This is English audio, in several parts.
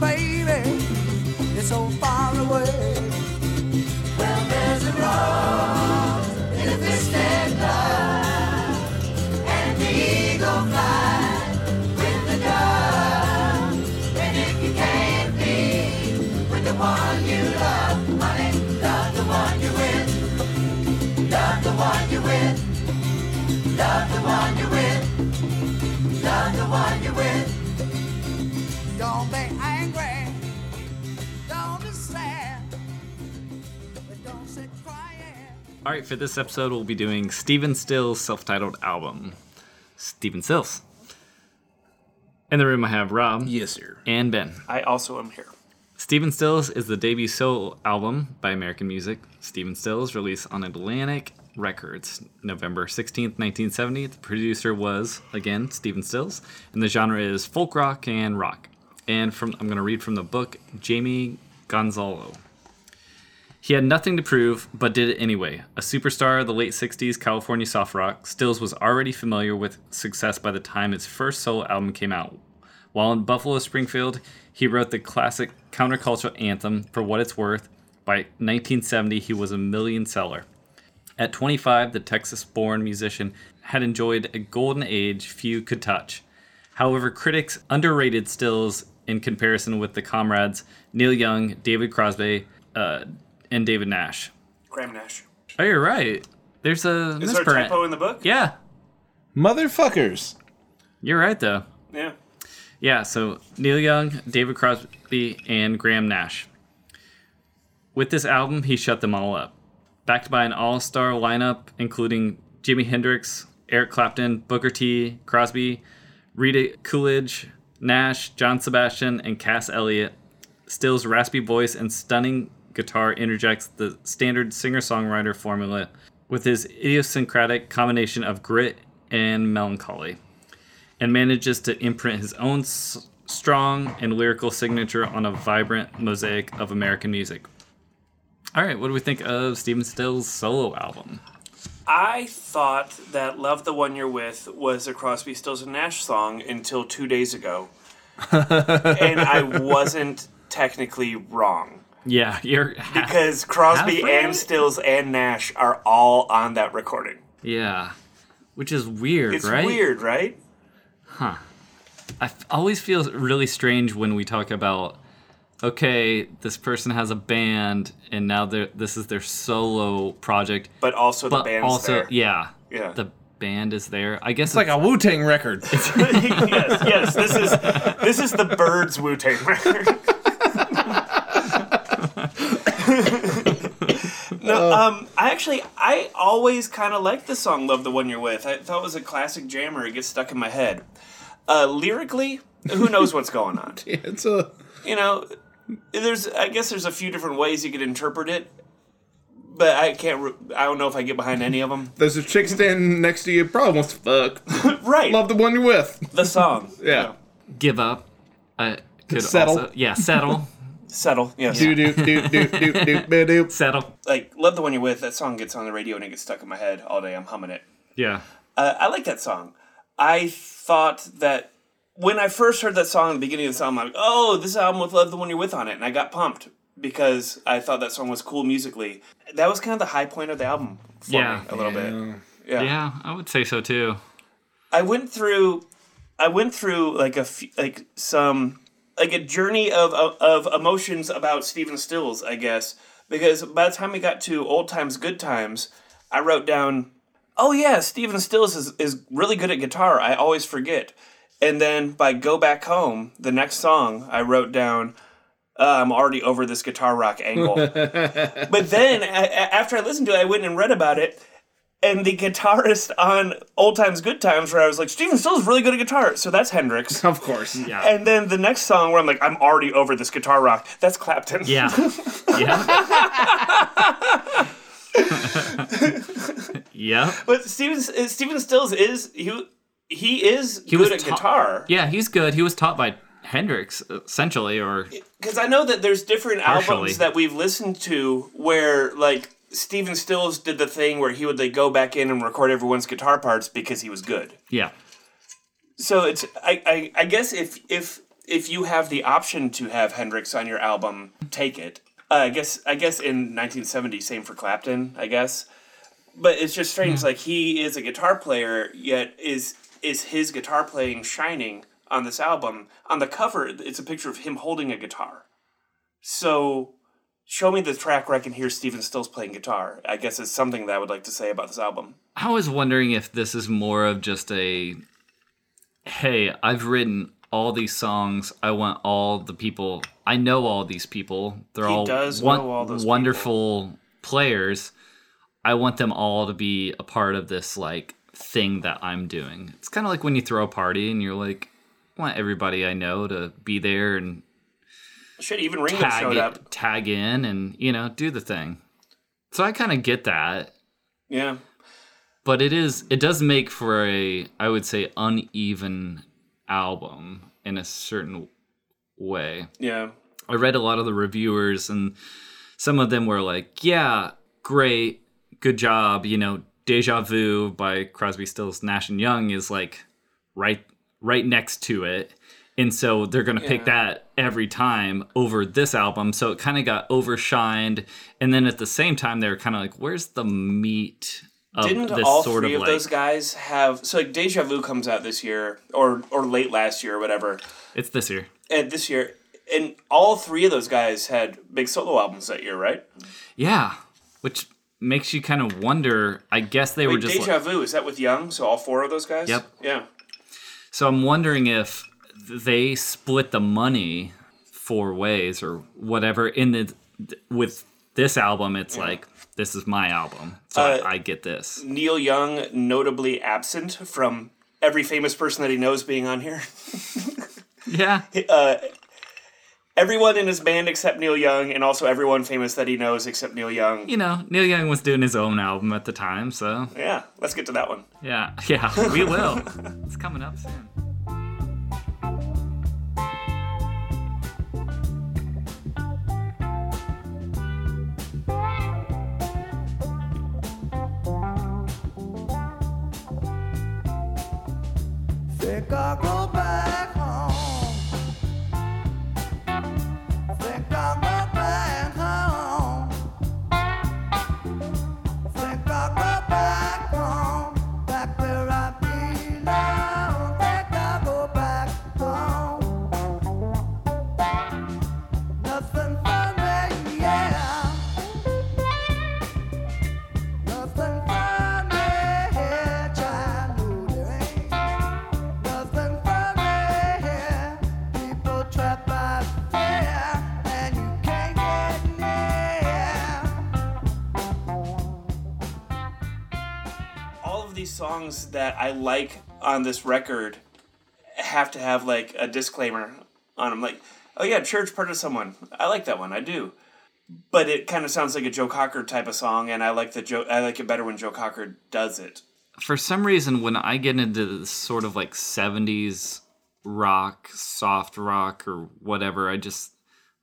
Baby is so far away. All right, for this episode, we'll be doing Stephen Stills' self titled album. Stephen Stills. In the room, I have Rob Yes, sir. and Ben. I also am here. Stephen Stills is the debut solo album by American Music. Stephen Stills released on Atlantic Records November 16th, 1970. The producer was, again, Stephen Stills, and the genre is folk rock and rock. And from I'm going to read from the book Jaime Gonzalo. He had nothing to prove, but did it anyway. A superstar of the late 60s California soft rock, Stills was already familiar with success by the time his first solo album came out. While in Buffalo Springfield, he wrote the classic countercultural anthem, For What It's Worth. By 1970, he was a million seller. At 25, the Texas born musician had enjoyed a golden age few could touch. However, critics underrated Stills in comparison with the comrades Neil Young, David Crosby, uh, and David Nash. Graham Nash. Oh, you're right. There's a Is there a misprint. typo in the book? Yeah, Motherfuckers. you're right though. Yeah. Yeah, so Neil Young, David Crosby, and Graham Nash. With this album, he shut them all up. Backed by an all star lineup including Jimi Hendrix, Eric Clapton, Booker T, Crosby, Rita Coolidge, Nash, John Sebastian, and Cass Elliot, Still's raspy voice and stunning guitar interjects the standard singer songwriter formula with his idiosyncratic combination of grit and melancholy and manages to imprint his own s- strong and lyrical signature on a vibrant mosaic of American music. All right, what do we think of Stephen Stills' solo album? I thought that Love the One You're With was a Crosby, Stills, and Nash song until two days ago. and I wasn't technically wrong. Yeah, you're half- Because Crosby Half and Stills and Nash are all on that recording. yeah, which is weird, It's right? It's weird, right? Huh. I f- always feel really strange when we talk about okay, this person has a band and now they're this is their solo project, But also the but band's also there. yeah, Yeah. the band is there. I guess It's like a Wu Tang record. yes, yes. This is this is the Byrds Wu Tang record. no, um, I actually I always kind of liked the song "Love the One You're With." I thought it was a classic jammer. It gets stuck in my head. Uh, lyrically, who knows what's going on? it's a. You know, there's I guess there's a few different ways you could interpret it, but I can't. Re- I don't know if I get behind any of them. There's a chick standing next to you, probably wants to fuck. Right, Love the one you're with. the song. Yeah. give up. I could Settle. Also, yeah, settle, Settle. Yes. Do do do do do do do do. settle. like love the one you're with that song gets on the radio and it gets stuck in my head all day i'm humming it Yeah, uh, i like that song i thought that when i first heard that song at the beginning of the song i'm like oh this album with love the one you're with on it and i got pumped because i thought that song was cool musically that was kind of the high point of the album for Yeah. me a little bit yeah. yeah, I would say so too. i went through i went through like a f- like some like a journey of, of of emotions about Stephen Stills, I guess, because by the time we got to old times, good times, I wrote down, "Oh yeah, Stephen Stills is is really good at guitar. I always forget." And then by "Go Back Home," the next song, I wrote down, uh, I'm already over this guitar rock angle. but then a- after I listened to it, I went and read about it. And the guitarist on Old Times Good Times, where I was like, Stephen Stills is really good at guitar. So that's Hendrix. Of course. Yeah. And then the next song where I'm like, I'm already over this guitar rock. That's Clapton. Yeah. Yeah. yeah. But Stephen Stephen Stills is he he is He good was at ta- guitar. Yeah, he's good. He was taught by Hendrix, essentially, or Because I know that there's different Partially. albums that we've listened to where like Stephen Stills did the thing where he would like go back in and record everyone's guitar parts because he was good. yeah. So it's I, I, I guess if if if you have the option to have Hendrix on your album, take it. Uh, I guess I guess in 1970, same for Clapton. I guess, but it's just strange. Like he is a guitar player, yet is is his guitar playing shining on this album? On the cover, it's a picture of him holding a guitar. So, show me the track where I can hear Stephen Stills playing guitar. I guess is something that I would like to say about this album. I was wondering if this is more of just a hey, I've written all these songs. I want all the people. I know all these people. They're He all does won- know all wonderful players. I want them all to be a part of this like thing that I'm doing. It's kind of like when you throw a party and you're like, I want everybody I know to be there and Shit, even Ringo tag showed it, up. tag in and you know do the thing. So I kind of get that Yeah. but it is it does make for a i would say uneven album in a certain way Yeah. i read a lot of the reviewers and some of them were like yeah great good job you know deja vu by crosby stills nash and young is like right right next to it and so they're gonna pick that every time over this album so it kind of got overshined and then at the same time they were kind of like where's the meat of Didn't this all sort three of of, like those guys have so like Deja Vu comes out this year or or late last year or whatever, it's this year and this year, and all three of those guys had big solo albums that year, right? yeah which makes you kind of wonder i guess they were just Deja like, Vu is that with Young? So all four of those guys? Yep. Yeah. so i'm wondering if they split the money four ways or whatever. In the with this album it's like this is my album so Uh, I, I get this. Neil Young notably absent from every famous person that he knows being on here. yeah. Everyone in his band except Neil Young, and also everyone famous that he knows except Neil Young. you know neil young was doing his own album at the time so. Yeah, let's get to that one. yeah yeah we will. It's coming up soon Think I'll go back songs that I like on this record have to have like a disclaimer on them. Like, oh yeah, Church Part of Someone. I like that one. I do. But it kind of sounds like a Joe Cocker type of song, and I like the Joe. I like it better when Joe Cocker does it. for some reason when I get into this sort of like 70s rock, soft rock or whatever, I just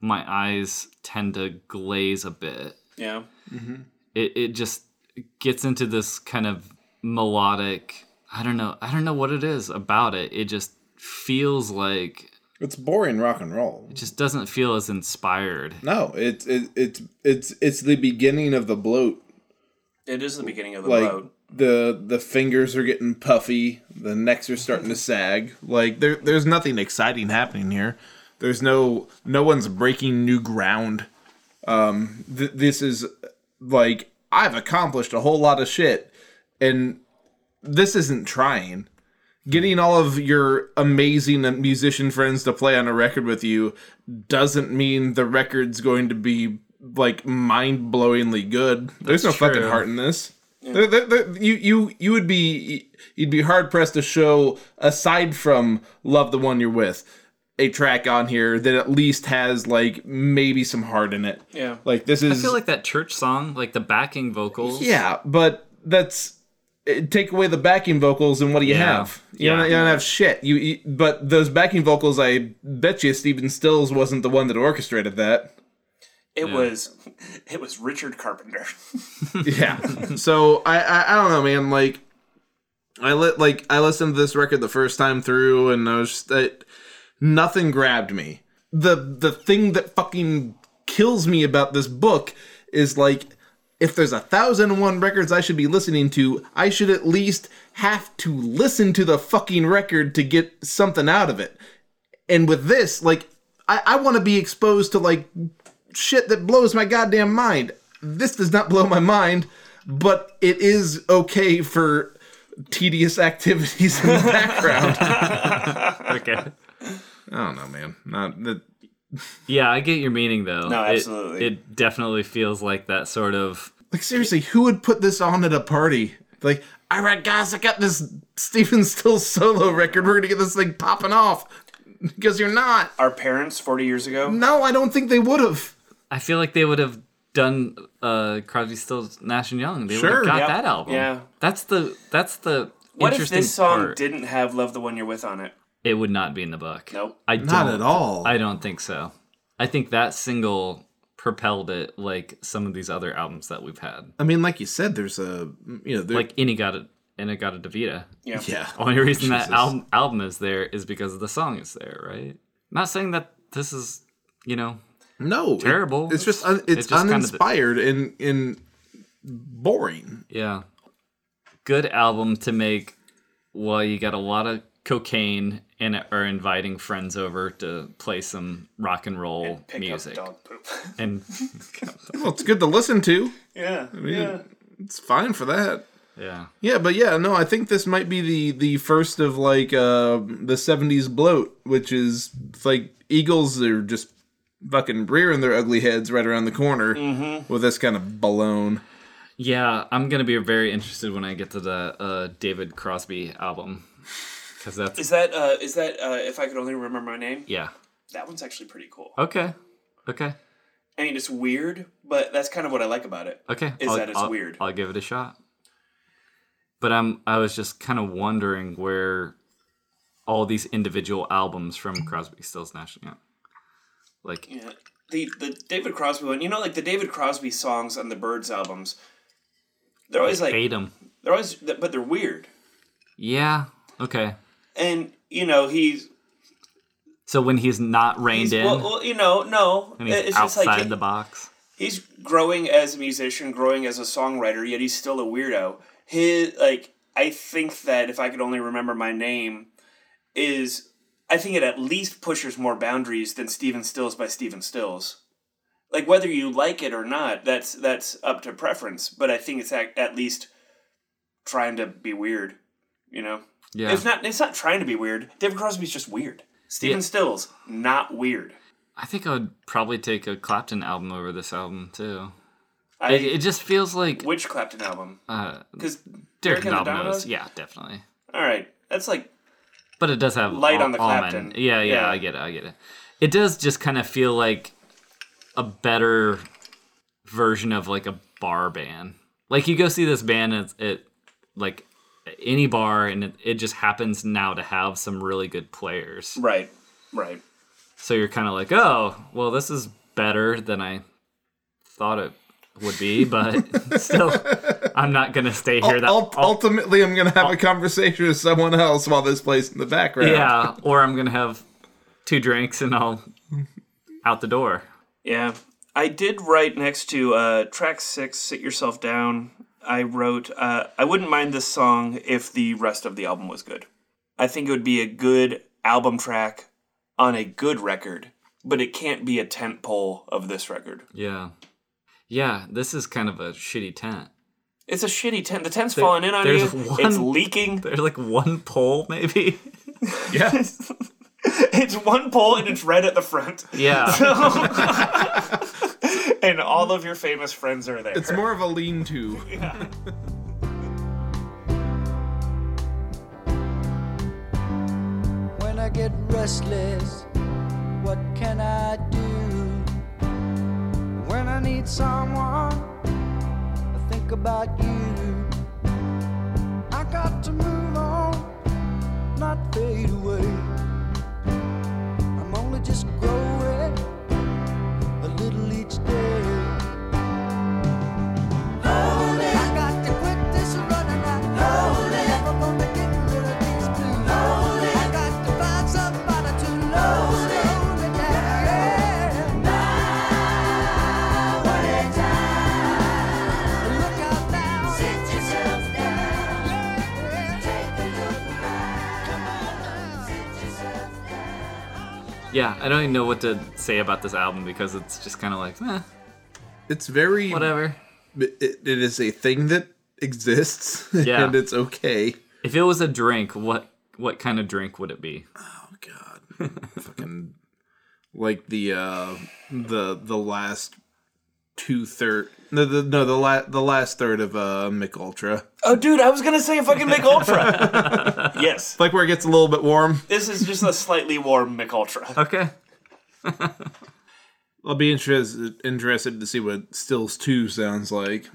my eyes tend to glaze a bit. Yeah. Mm-hmm. It it just gets into this kind of melodic, I don't know, I don't know what it is about it. It just feels like It's boring rock and roll. it just doesn't feel as inspired. No, it's it, it's it's it's the beginning of the bloat. It is the beginning of the Like road. the the fingers are getting puffy, the necks are starting to sag. Like there there's nothing exciting happening here. There's no no one's breaking new ground. Um th- this is like I've accomplished a whole lot of shit and this isn't trying. getting all of your amazing musician friends to play on a record with you doesn't mean the record's going to be like mind blowingly good. There's no That's fucking heart in this. There- there- there- you you you would be you'd be hard pressed to show aside from love the one you're with a track on here that at least has like maybe some heart in it. Yeah. Like this is I feel like that church song, like the backing vocals. yeah, but that's Eh, take away the backing vocals and what do you Yeah. have? You, don't, you don't have shit. You, you but those backing vocals, I bet you Stephen Stills wasn't the one that orchestrated that. It was it was Richard Carpenter. Yeah. so I, I I don't know, man. Like I lit like I listened to this record the first time through, and I was just, it, nothing grabbed me. The the thing that fucking kills me about this book is like if there's a thousand and one records I should be listening to, I should at least have to listen to the fucking record to get something out of it. And with this, like I, I want to be exposed to like shit that blows my goddamn mind. This does not blow my mind, but it is okay for tedious activities in the background. Okay. I don't know, man. Not that. Yeah, I get your meaning though. No, absolutely. It, definitely feels like that sort of. Like seriously, who would put this on at a party? Like, all right, guys, I got this Stephen Stills solo record. We're gonna get this thing popping off. Because you're not. Our parents forty years ago. No, I don't think they would have. I feel like they would have done uh, Crosby, Stills, Nash and Young. They would Sure. have got Yep. that album. Yeah. That's the that's the What if this song part. didn't have "Love the One You're With" on it? It would not be in the book. Nope. I Not don't, at all. I don't think so. I think that single propelled it like some of these other albums that we've had. I mean, like you said, there's a you know, there, Like Any Got It and It Got a Davita. Yeah. yeah. Only reason that album album is there is because the song is there, right? Not saying that this is, you know, No, it- Terrible. it's just un, it's, It's just kind of the- uninspired and and boring. yeah. Good album to make while you got a lot of cocaine and are inviting friends over to play some rock and roll Pick music. up dog poop. And Well, it's good to listen to. yeah. yeah. It's fine for that. yeah. Yeah, but yeah, no, I think this might be the the first of like uh the '70s bloat, which is like Eagles are just fucking rearing their ugly heads right around the corner Mm-hmm. with this kind of balone. Yeah, I'm gonna be very interested when I get to the uh, David Crosby album because that's Is that uh is that uh if I could only remember my name? yeah. That one's actually pretty cool. Okay, okay, I mean, it's weird, but that's kind of what I like about it. okay. Is I'll- that it's I'll- weird. I'll give it a shot. But I'm I was just kind of wondering where all these individual albums from Crosby, Stills, Nash Young, like Yeah. The the David Crosby one, you know, like the David Crosby songs on the Byrds albums, they're always like hate 'em. they're always, but they're weird. Yeah. Okay. And you know, he's, So when he's not reined he's in well, well, you know, no, it's just outside like the box. he's growing as a musician, growing as a songwriter, yet he's still a weirdo. His like I think that if I could only remember my name is I think it at least pushes more boundaries than Stephen Stills by Stephen Stills. Like whether you like it or not, that's that's up to preference, but I think it's at, at least trying to be weird, you know. Yeah. It's not it's not trying to be weird. David Crosby's just weird. Stephen Yeah. Stills not weird. I think I would probably take a Clapton album over this album too. I, It, it just feels like which Clapton album? uh, Because Derek Derek and the Dominos. Dominos? Yeah, definitely. All right, that's like But it does have Light al- on the. Clapton. Yeah, yeah, Yeah. I get it. I get it. It does just kind of feel like a better version of like a bar band. Like you go see this band, and it's it like any bar, and it, it just happens now to have some really good players. right, right. So you're kind of like, oh, well, this is better than I thought it would be, but still, I'm not gonna stay here. That Ult- ultimately, I'm gonna have a conversation with someone else while this plays in the background. yeah, or I'm gonna have two drinks and I'll out the door. Yeah, I did write next to uh, track six, "Sit Yourself Down." I wrote, uh, I wouldn't mind this song if the rest of the album was good. I think it would be a good album track on a good record, but it can't be a tent pole of this record. Yeah. Yeah, this is kind of a shitty tent. It's a shitty tent. The tent's There- falling in on you. there's one- It's leaking. There's like one pole, maybe. Yeah. It's one pole and it's red at the front. Yeah. And all of your famous friends are there. It's more of a lean-to. When I get restless, what can I do? When I need someone, I think about you. I got to move on, not fade away. I'm only just growing a little each day. Yeah, I don't even know what to say about this album because it's just kind of like, eh, It's very whatever. It, it is a thing that exists, Yeah. and it's okay. If it was a drink, what what kind of drink would it be? Oh God, fucking like the uh the the last two third no the no the la- the last third of uh Mick Ultra, oh, dude, I was gonna say fucking Mick Ultra. yes, like where it gets a little bit warm. this is just a slightly warm Mick Ultra. Okay. I'll be interested interested to see what Stills Two sounds like.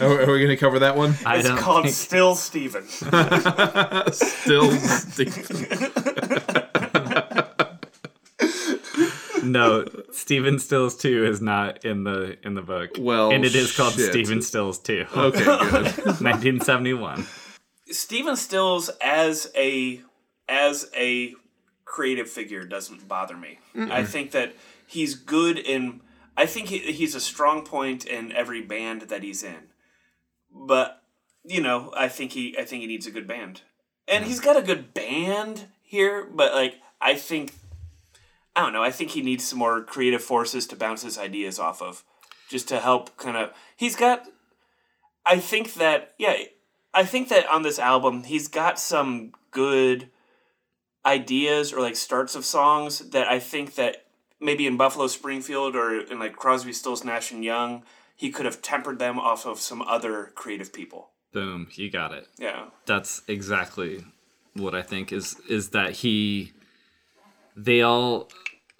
Are, are we gonna cover that one? I It's don't called think- Still Steven. Stills. No. Stephen Stills two is not in the in the book. Well, and it is called shit. Stephen Stills two. okay, good. 1971. Stephen Stills as a as a creative figure doesn't bother me. I think that he's good in. I think he, he's a strong point in every band that he's in. But you know, I think he I think he needs a good band, and he's got a good band here. But like, I think I don't know. I think he needs some more creative forces to bounce his ideas off of, just to help kind of. He's got. I think that yeah, I think that on this album he's got some good ideas or like starts of songs that I think that maybe in Buffalo Springfield or in like Crosby, Stills, Nash and Young he could have tempered them off of some other creative people. Boom, you got it. Yeah. That's exactly what I think is is that he they all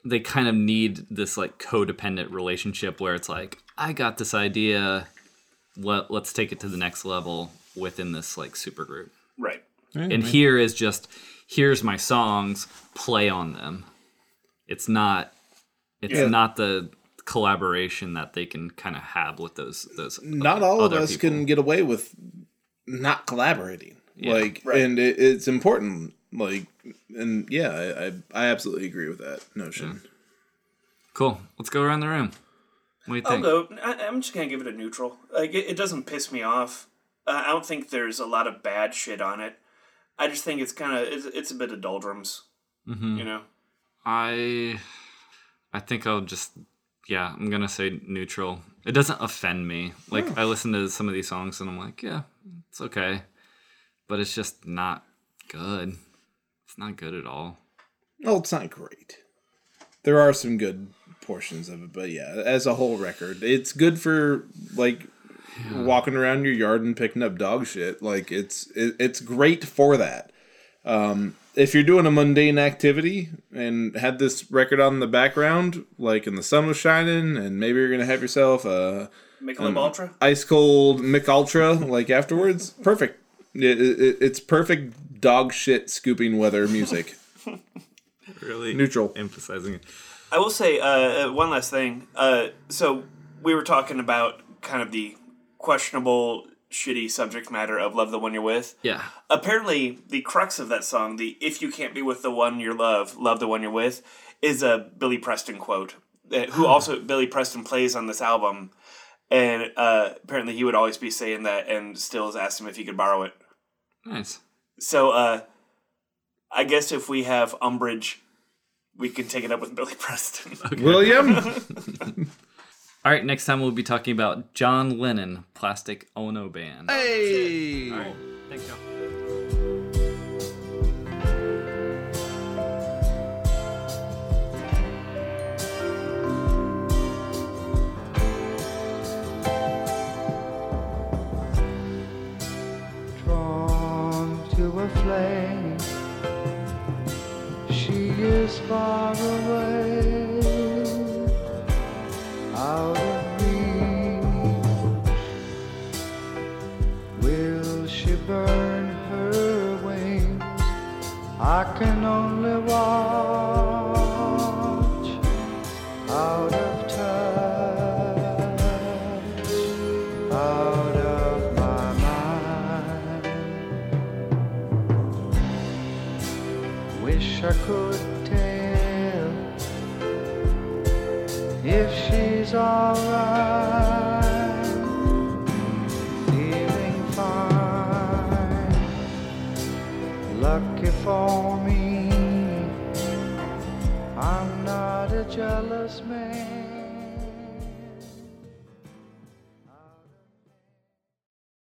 they kind of need this like codependent relationship where it's like I got this idea let let's take it to the next level within this like super group. Right. and here is just here's my songs play on them it's not it's Yeah. not the collaboration that they can kind of have with those those Not all of us people. can get away with not collaborating. Like, Right. and it, it's important. Like, and yeah, I, I I absolutely agree with that notion. cool let's go around the room what do you I'll think go. I, I'm just gonna give it a neutral. Like it, it doesn't piss me off. Uh, I don't think there's a lot of bad shit on it. I just think it's kind of it's, it's a bit of doldrums. Mm-hmm. You know. i i think i'll just yeah i'm gonna say neutral it doesn't offend me like i listen to some of these songs and i'm like yeah it's okay but it's just not good it's not good at all Well, it's not great. There are some good portions of it, but yeah, as a whole record, it's good for like walking around your yard and picking up dog shit. Like it's it, it's great for that. Um, if you're doing a mundane activity and had this record on in the background, like and the sun was shining, and maybe you're gonna have yourself a Michelob Ultra. ice cold Mick Ultra like afterwards, perfect. It, it, it's perfect dog shit scooping weather music. really Neutral. emphasizing it I will say uh, uh, one last thing. Uh, so we were talking about kind of the questionable, shitty subject matter of "Love the One You're With." yeah Apparently, the crux of that song, the "If you can't be with the one you love, love the one you're with," is a Billy Preston quote. uh, Who also Billy Preston plays on this album, and uh, apparently he would always be saying that, and Stills asked him if he could borrow it. nice So, uh, I guess if we have umbrage, we can take it up with Billy Preston. William, All right, next time we'll be talking about John Lennon, Plastic Ono Band. Hey. Thanks, John.